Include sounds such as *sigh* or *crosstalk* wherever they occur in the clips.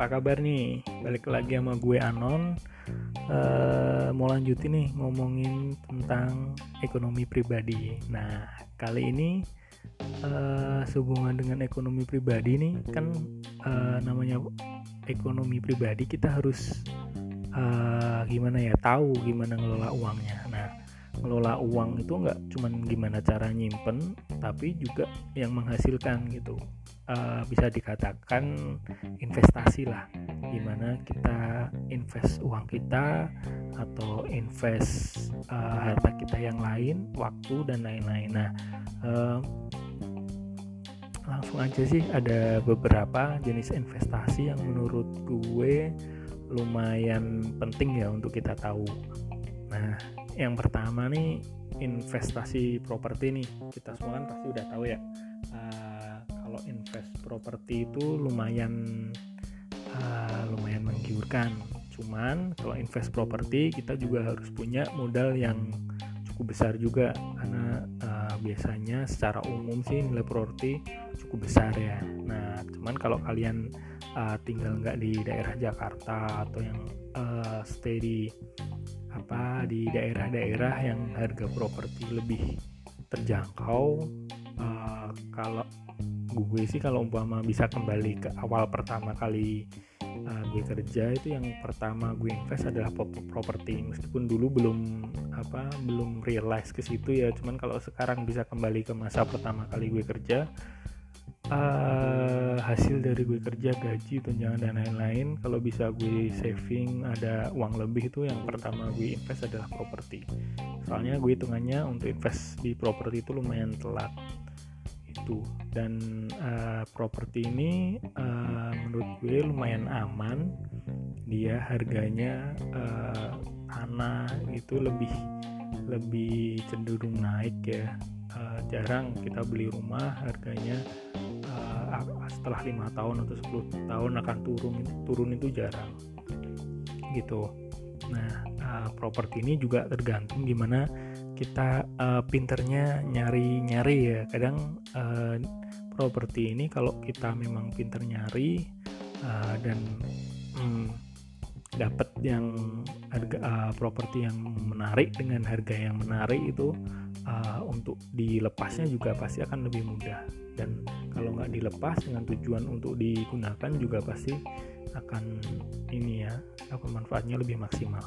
apa kabar nih? Balik lagi sama gue Anon. Uh, mau lanjutin nih ngomongin tentang ekonomi pribadi. Nah, kali ini uh, sehubungan dengan ekonomi pribadi nih kan uh, namanya ekonomi pribadi kita harus uh, gimana ya tahu gimana ngelola uangnya. Ngelola uang itu nggak cuman gimana cara nyimpen, tapi juga yang menghasilkan gitu. Uh, bisa dikatakan investasi lah. Gimana kita invest uang kita atau invest uh, harta kita yang lain waktu dan lain-lain. Nah uh, langsung aja sih ada beberapa jenis investasi yang menurut gue lumayan penting ya untuk kita tahu nah yang pertama nih investasi properti nih. Kita semua kan pasti udah tahu ya kalau invest properti itu lumayan uh, lumayan menggiurkan. Cuman kalau invest properti kita juga harus punya modal yang cukup besar juga. Karena uh, biasanya secara umum sih nilai properti cukup besar ya. Nah cuman kalau kalian uh, tinggal nggak di daerah Jakarta atau yang uh, stay di apa di daerah-daerah yang harga properti lebih terjangkau. Uh, kalau gue sih kalau umpama bisa kembali ke awal pertama kali uh, gue kerja itu yang pertama gue invest adalah properti. Meskipun dulu belum apa belum realize ke situ ya. Cuman kalau sekarang bisa kembali ke masa pertama kali gue kerja uh, hasil dari gue kerja gaji tunjangan dan lain-lain kalau bisa gue saving ada uang lebih itu yang pertama gue invest adalah properti. Soalnya gue hitungannya untuk invest di properti itu lumayan telat. Itu. Dan uh, properti ini uh, menurut gue lumayan aman. Dia harganya uh, tanah itu lebih lebih cenderung naik ya. Uh, jarang kita beli rumah harganya setelah lima tahun atau 10 tahun akan turun turun itu jarang gitu. Nah uh, properti ini juga tergantung gimana kita uh, pinternya nyari-nyari ya. Kadang uh, properti ini kalau kita memang pinter nyari uh, dan um, dapat yang harga uh, properti yang menarik dengan harga yang menarik itu uh, untuk dilepasnya juga pasti akan lebih mudah dan kalau nggak dilepas dengan tujuan untuk digunakan juga pasti akan ini ya apa manfaatnya lebih maksimal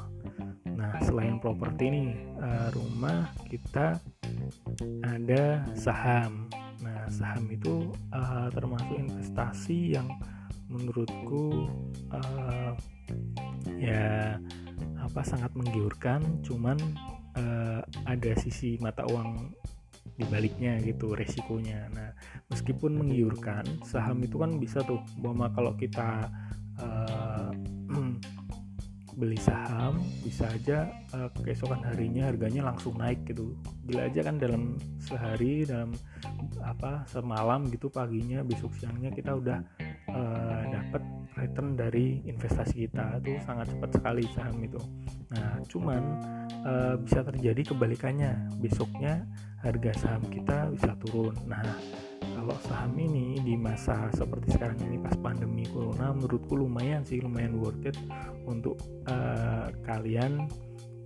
Nah, selain properti ini uh, rumah kita ada saham. Nah, saham itu uh, termasuk investasi yang menurutku uh, ya apa sangat menggiurkan. Cuman uh, ada sisi mata uang di baliknya gitu resikonya. Nah, meskipun menggiurkan, saham itu kan bisa tuh bahwa kalau kita uh, *clears throat* beli saham bisa aja uh, keesokan harinya harganya langsung naik gitu bila aja kan dalam sehari dalam apa semalam gitu paginya besok siangnya kita udah uh, dapat return dari investasi kita itu sangat cepat sekali saham itu. Nah cuman uh, bisa terjadi kebalikannya. Besoknya harga saham kita bisa turun. Nah kalau saham ini di masa seperti sekarang ini pas pandemi corona menurutku lumayan sih lumayan worth it untuk uh, kalian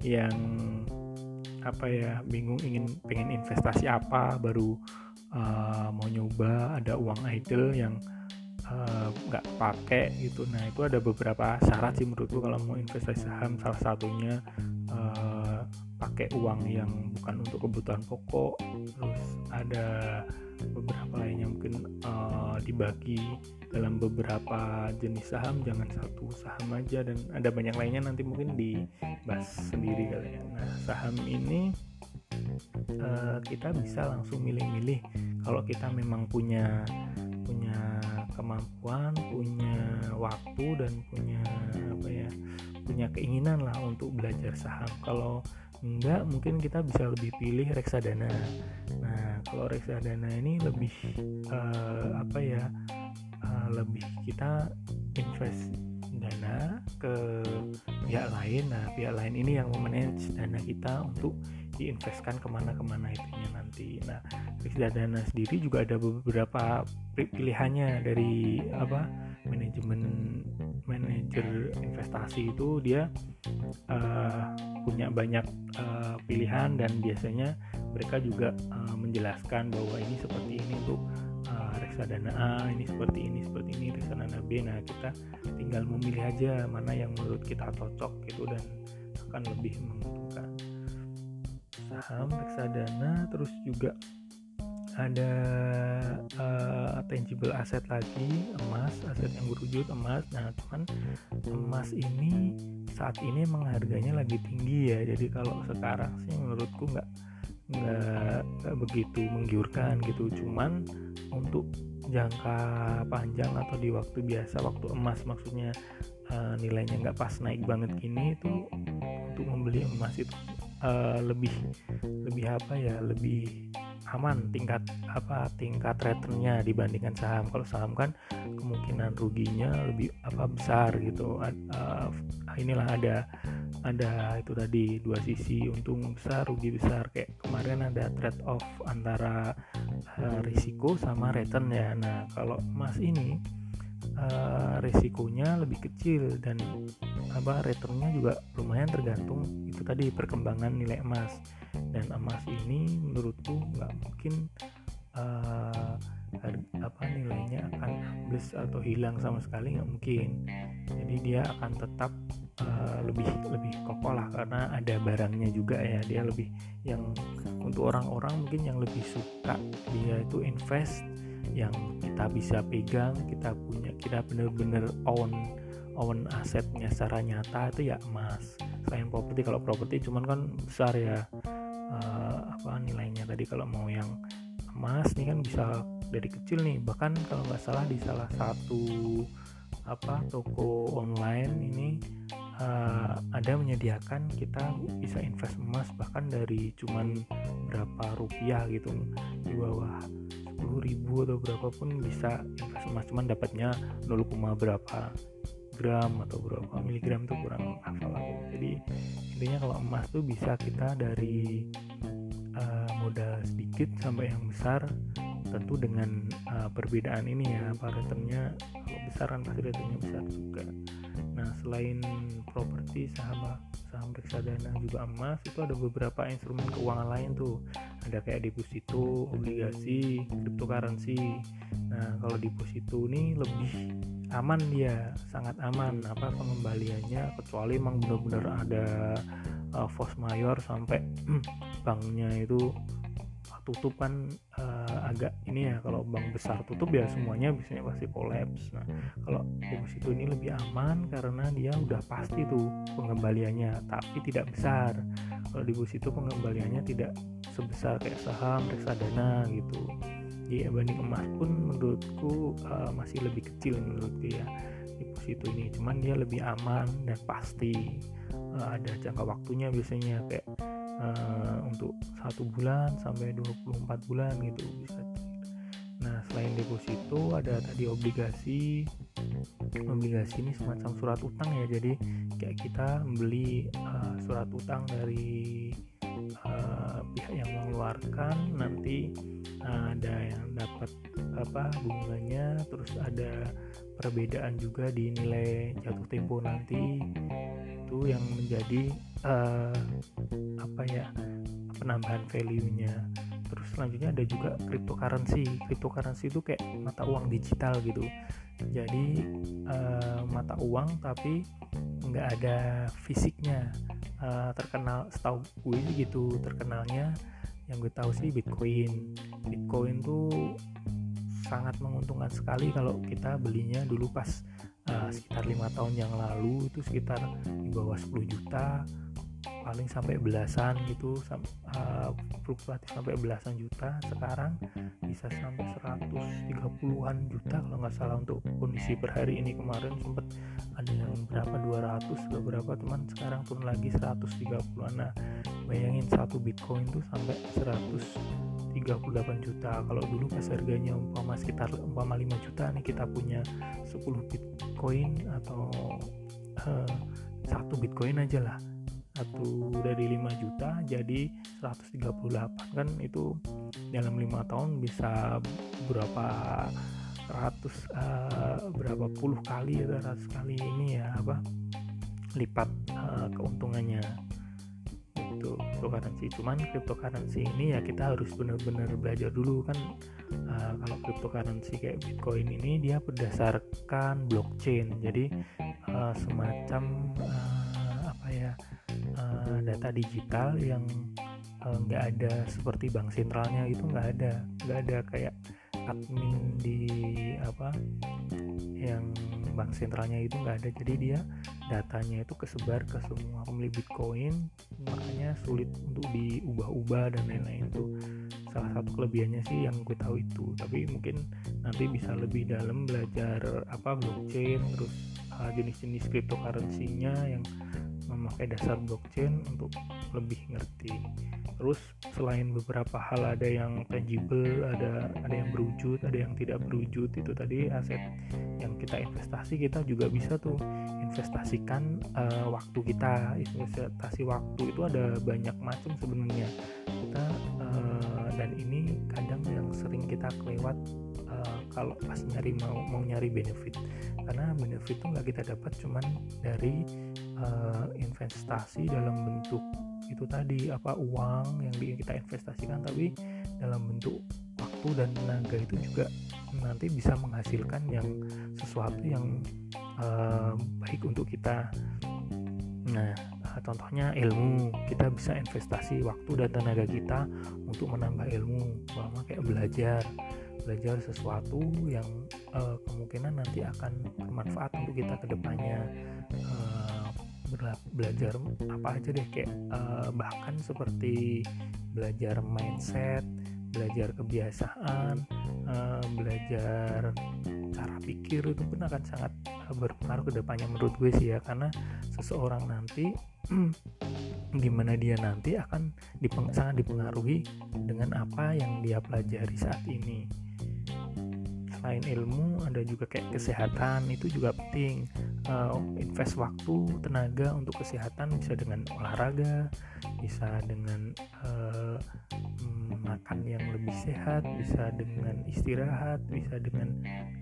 yang apa ya bingung ingin pengen investasi apa baru uh, mau nyoba ada uang idle yang eh, nggak uh, pakai gitu. Nah itu ada beberapa syarat sih menurutku kalau mau investasi saham. Salah satunya uh, pakai uang yang bukan untuk kebutuhan pokok. Terus ada beberapa lainnya mungkin uh, dibagi dalam beberapa jenis saham. Jangan satu saham aja. Dan ada banyak lainnya nanti mungkin dibahas sendiri kali ya. Nah saham ini uh, kita bisa langsung milih-milih. Kalau kita memang punya kemampuan punya waktu dan punya apa ya punya keinginan lah untuk belajar saham. Kalau enggak mungkin kita bisa lebih pilih reksadana. Nah kalau reksadana ini lebih uh, apa ya uh, lebih kita invest dana ke pihak lain. Nah pihak lain ini yang memanage dana kita untuk diinvestkan ke mana-kemana itunya nanti. Nah, reksadana sendiri juga ada beberapa pilihannya dari apa manajemen manajer investasi itu dia uh, punya banyak uh, pilihan dan biasanya mereka juga uh, menjelaskan bahwa ini seperti ini untuk uh, reksadana A, ini seperti ini seperti ini reksadana B. Nah kita tinggal memilih aja mana yang menurut kita cocok gitu dan akan lebih menguntungkan saham reksadana terus juga ada uh, tangible aset lagi emas aset yang berwujud emas. Nah cuman emas ini saat ini emang harganya lagi tinggi ya. Jadi kalau sekarang sih menurutku nggak nggak begitu menggiurkan gitu. Cuman untuk jangka panjang atau di waktu biasa waktu emas maksudnya uh, nilainya nggak pas naik banget gini itu untuk membeli emas itu uh, lebih lebih apa ya lebih aman tingkat apa tingkat returnnya dibandingkan saham. Kalau saham kan kemungkinan ruginya lebih apa besar gitu. Uh, inilah ada ada itu tadi dua sisi untung besar rugi besar. Kayak kemarin ada trade off antara uh, risiko sama return ya. Nah kalau emas ini uh, risikonya lebih kecil dan apa returnnya juga lumayan tergantung itu tadi perkembangan nilai emas. Dan emas ini menurutku nggak mungkin uh, apa nilainya akan ambles atau hilang sama sekali nggak mungkin. Jadi dia akan tetap uh, lebih lebih kokoh lah karena ada barangnya juga ya. Dia lebih yang untuk orang-orang mungkin yang lebih suka. Dia itu invest yang kita bisa pegang kita punya kita bener-bener own own asetnya secara nyata itu ya emas. Selain properti kalau properti cuman kan besar ya. Uh, apa nilainya tadi kalau mau yang emas nih kan bisa dari kecil nih. Bahkan kalau nggak salah di salah satu apa toko online ini uh, ada menyediakan kita bisa invest emas bahkan dari cuman berapa rupiah gitu di bawah 10 ribu atau berapapun bisa invest emas. Cuman dapatnya 0, berapa gram atau berapa miligram tuh kurang hafal aku jadi intinya kalau emas tuh bisa kita dari uh, modal sedikit sampai yang besar tentu dengan uh, perbedaan ini ya apa returnnya kalau besar kan pasti returnnya besar juga nah selain properti saham saham reksadana juga emas itu ada beberapa instrumen keuangan lain tuh. Ada kayak deposito obligasi cryptocurrency. Nah kalau deposito ini lebih aman dia sangat aman. Apa pengembaliannya? Kecuali emang benar-benar ada uh, force mayor sampai *clears throat* banknya itu tutup kan uh, agak ini ya kalau bank besar tutup ya semuanya biasanya pasti kolaps. Nah kalau deposito ini lebih aman karena dia udah pasti tuh pengembaliannya tapi tidak besar. Kalau deposito pengembaliannya tidak sebesar kayak saham reksadana gitu. Jadi banding emas pun menurutku uh, masih lebih kecil menurutku ya deposito ini. Cuman dia lebih aman dan pasti uh, ada jangka waktunya biasanya kayak uh, untuk satu bulan sampai 24 bulan gitu bisa. Nah selain deposito ada tadi obligasi. Obligasi ini semacam surat utang ya. Jadi kayak kita membeli uh, surat utang dari uh, pihak yang mengeluarkan. Nanti uh, ada yang dapat apa bunganya. Terus ada perbedaan juga di nilai jatuh tempo nanti itu yang menjadi uh, apa ya penambahan value-nya. Terus selanjutnya ada juga cryptocurrency. Cryptocurrency itu kayak mata uang digital gitu. Jadi uh, mata uang tapi nggak ada fisiknya. Uh, terkenal setahu gue gitu terkenalnya yang gue tahu sih Bitcoin. Bitcoin tuh sangat menguntungkan sekali kalau kita belinya dulu pas sekitar lima tahun yang lalu itu sekitar di bawah 10 juta paling sampai belasan gitu uh, fluktuatif sampai belasan juta. Sekarang bisa sampai 130-an juta kalau nggak salah untuk kondisi per hari ini. Kemarin sempat ada yang berapa 200 beberapa teman sekarang turun lagi 130-an nah bayangin satu bitcoin tuh sampai 138 juta. Kalau dulu pas harganya umpama sekitar umpama 5 juta nih kita punya 10 bitcoin atau uh, satu bitcoin aja lah satu dari 5 juta jadi 138 kan itu dalam lima tahun bisa berapa ratus uh, berapa puluh kali atau ratus kali ini ya apa lipat uh, keuntungannya. Itu cryptocurrency. Cuman cryptocurrency ini ya kita harus benar-benar belajar dulu kan uh, kalau cryptocurrency kayak bitcoin ini dia berdasarkan blockchain. Jadi uh, semacam uh, ya uh, data digital yang nggak uh, ada seperti bank sentralnya itu nggak ada. Nggak ada kayak admin di apa yang bank sentralnya itu nggak ada. Jadi dia datanya itu kesebar ke semua pemilik bitcoin. Makanya sulit untuk diubah-ubah dan lain-lain itu. Salah satu kelebihannya sih yang gue tahu itu. Tapi mungkin nanti bisa lebih dalam belajar apa blockchain terus uh, jenis-jenis cryptocurrency-nya yang memakai dasar blockchain untuk lebih ngerti. Terus selain beberapa hal ada yang tangible ada ada yang berwujud ada yang tidak berwujud itu tadi aset yang kita investasi kita juga bisa tuh investasikan uh, waktu kita. Investasi waktu itu ada banyak macam sebenarnya. Kita uh, dan ini kadang yang sering kita kelewat uh, kalau pas nyari mau mau nyari benefit. Karena benefit itu nggak kita dapat cuman dari uh, investasi dalam bentuk itu tadi apa uang yang kita investasikan. Tapi dalam bentuk waktu dan tenaga itu juga nanti bisa menghasilkan yang sesuatu yang uh, baik untuk kita. Nah contohnya ilmu. Kita bisa investasi waktu dan tenaga kita untuk menambah ilmu. Sama kayak belajar belajar sesuatu yang uh, kemungkinan nanti akan bermanfaat untuk kita ke depannya uh, belajar apa aja deh kayak uh, bahkan seperti belajar mindset belajar kebiasaan uh, belajar cara pikir itu pun akan sangat berpengaruh ke depannya menurut gue sih ya. Karena seseorang nanti *clears throat* gimana dia nanti akan dipeng sangat dipengaruhi dengan apa yang dia pelajari saat ini selain ilmu ada juga kayak kesehatan itu juga penting. Uh, invest waktu tenaga untuk kesehatan bisa dengan olahraga bisa dengan uh, makan yang lebih sehat bisa dengan istirahat bisa dengan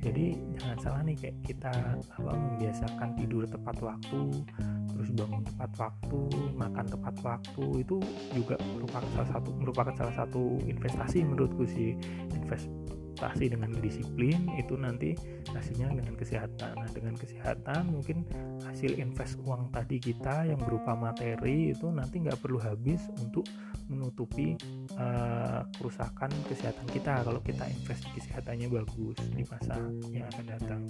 jadi jangan salah nih kayak kita apa membiasakan tidur tepat waktu terus bangun tepat waktu makan tepat waktu itu juga merupakan salah satu merupakan salah satu investasi menurutku sih. Invest investasi dengan disiplin itu nanti hasilnya dengan kesehatan. Nah dengan kesehatan mungkin hasil invest uang tadi kita yang berupa materi itu nanti nggak perlu habis untuk menutupi uh, kerusakan kesehatan kita kalau kita invest kesehatannya bagus di masa yang akan datang.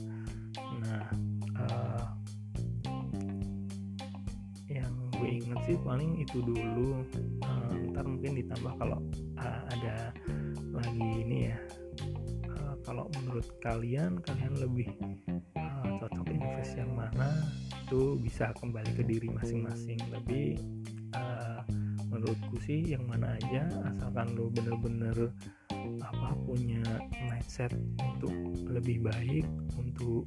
Nah uh, yang gue inget sih paling itu dulu. Uh, ntar mungkin ditambah kalau uh, ada lagi ini ya menurut kalian kalian lebih uh, cocok invest yang mana? Itu bisa kembali ke diri masing-masing. Tapi uh, menurutku sih yang mana aja asalkan lo bener-bener apa punya mindset untuk lebih baik untuk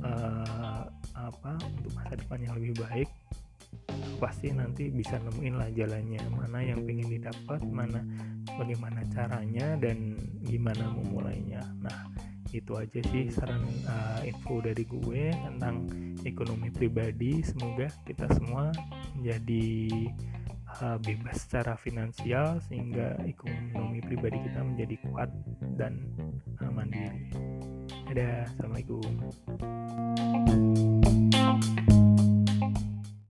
uh, apa untuk masa depan yang lebih baik pasti nanti bisa nemuin lah jalannya mana yang pengen didapat mana bagaimana caranya dan gimana memulainya. Nah itu aja sih saran uh, info dari gue tentang ekonomi pribadi semoga kita semua menjadi uh, bebas secara finansial sehingga ekonomi pribadi kita menjadi kuat dan uh, mandiri. Dadah, assalamualaikum.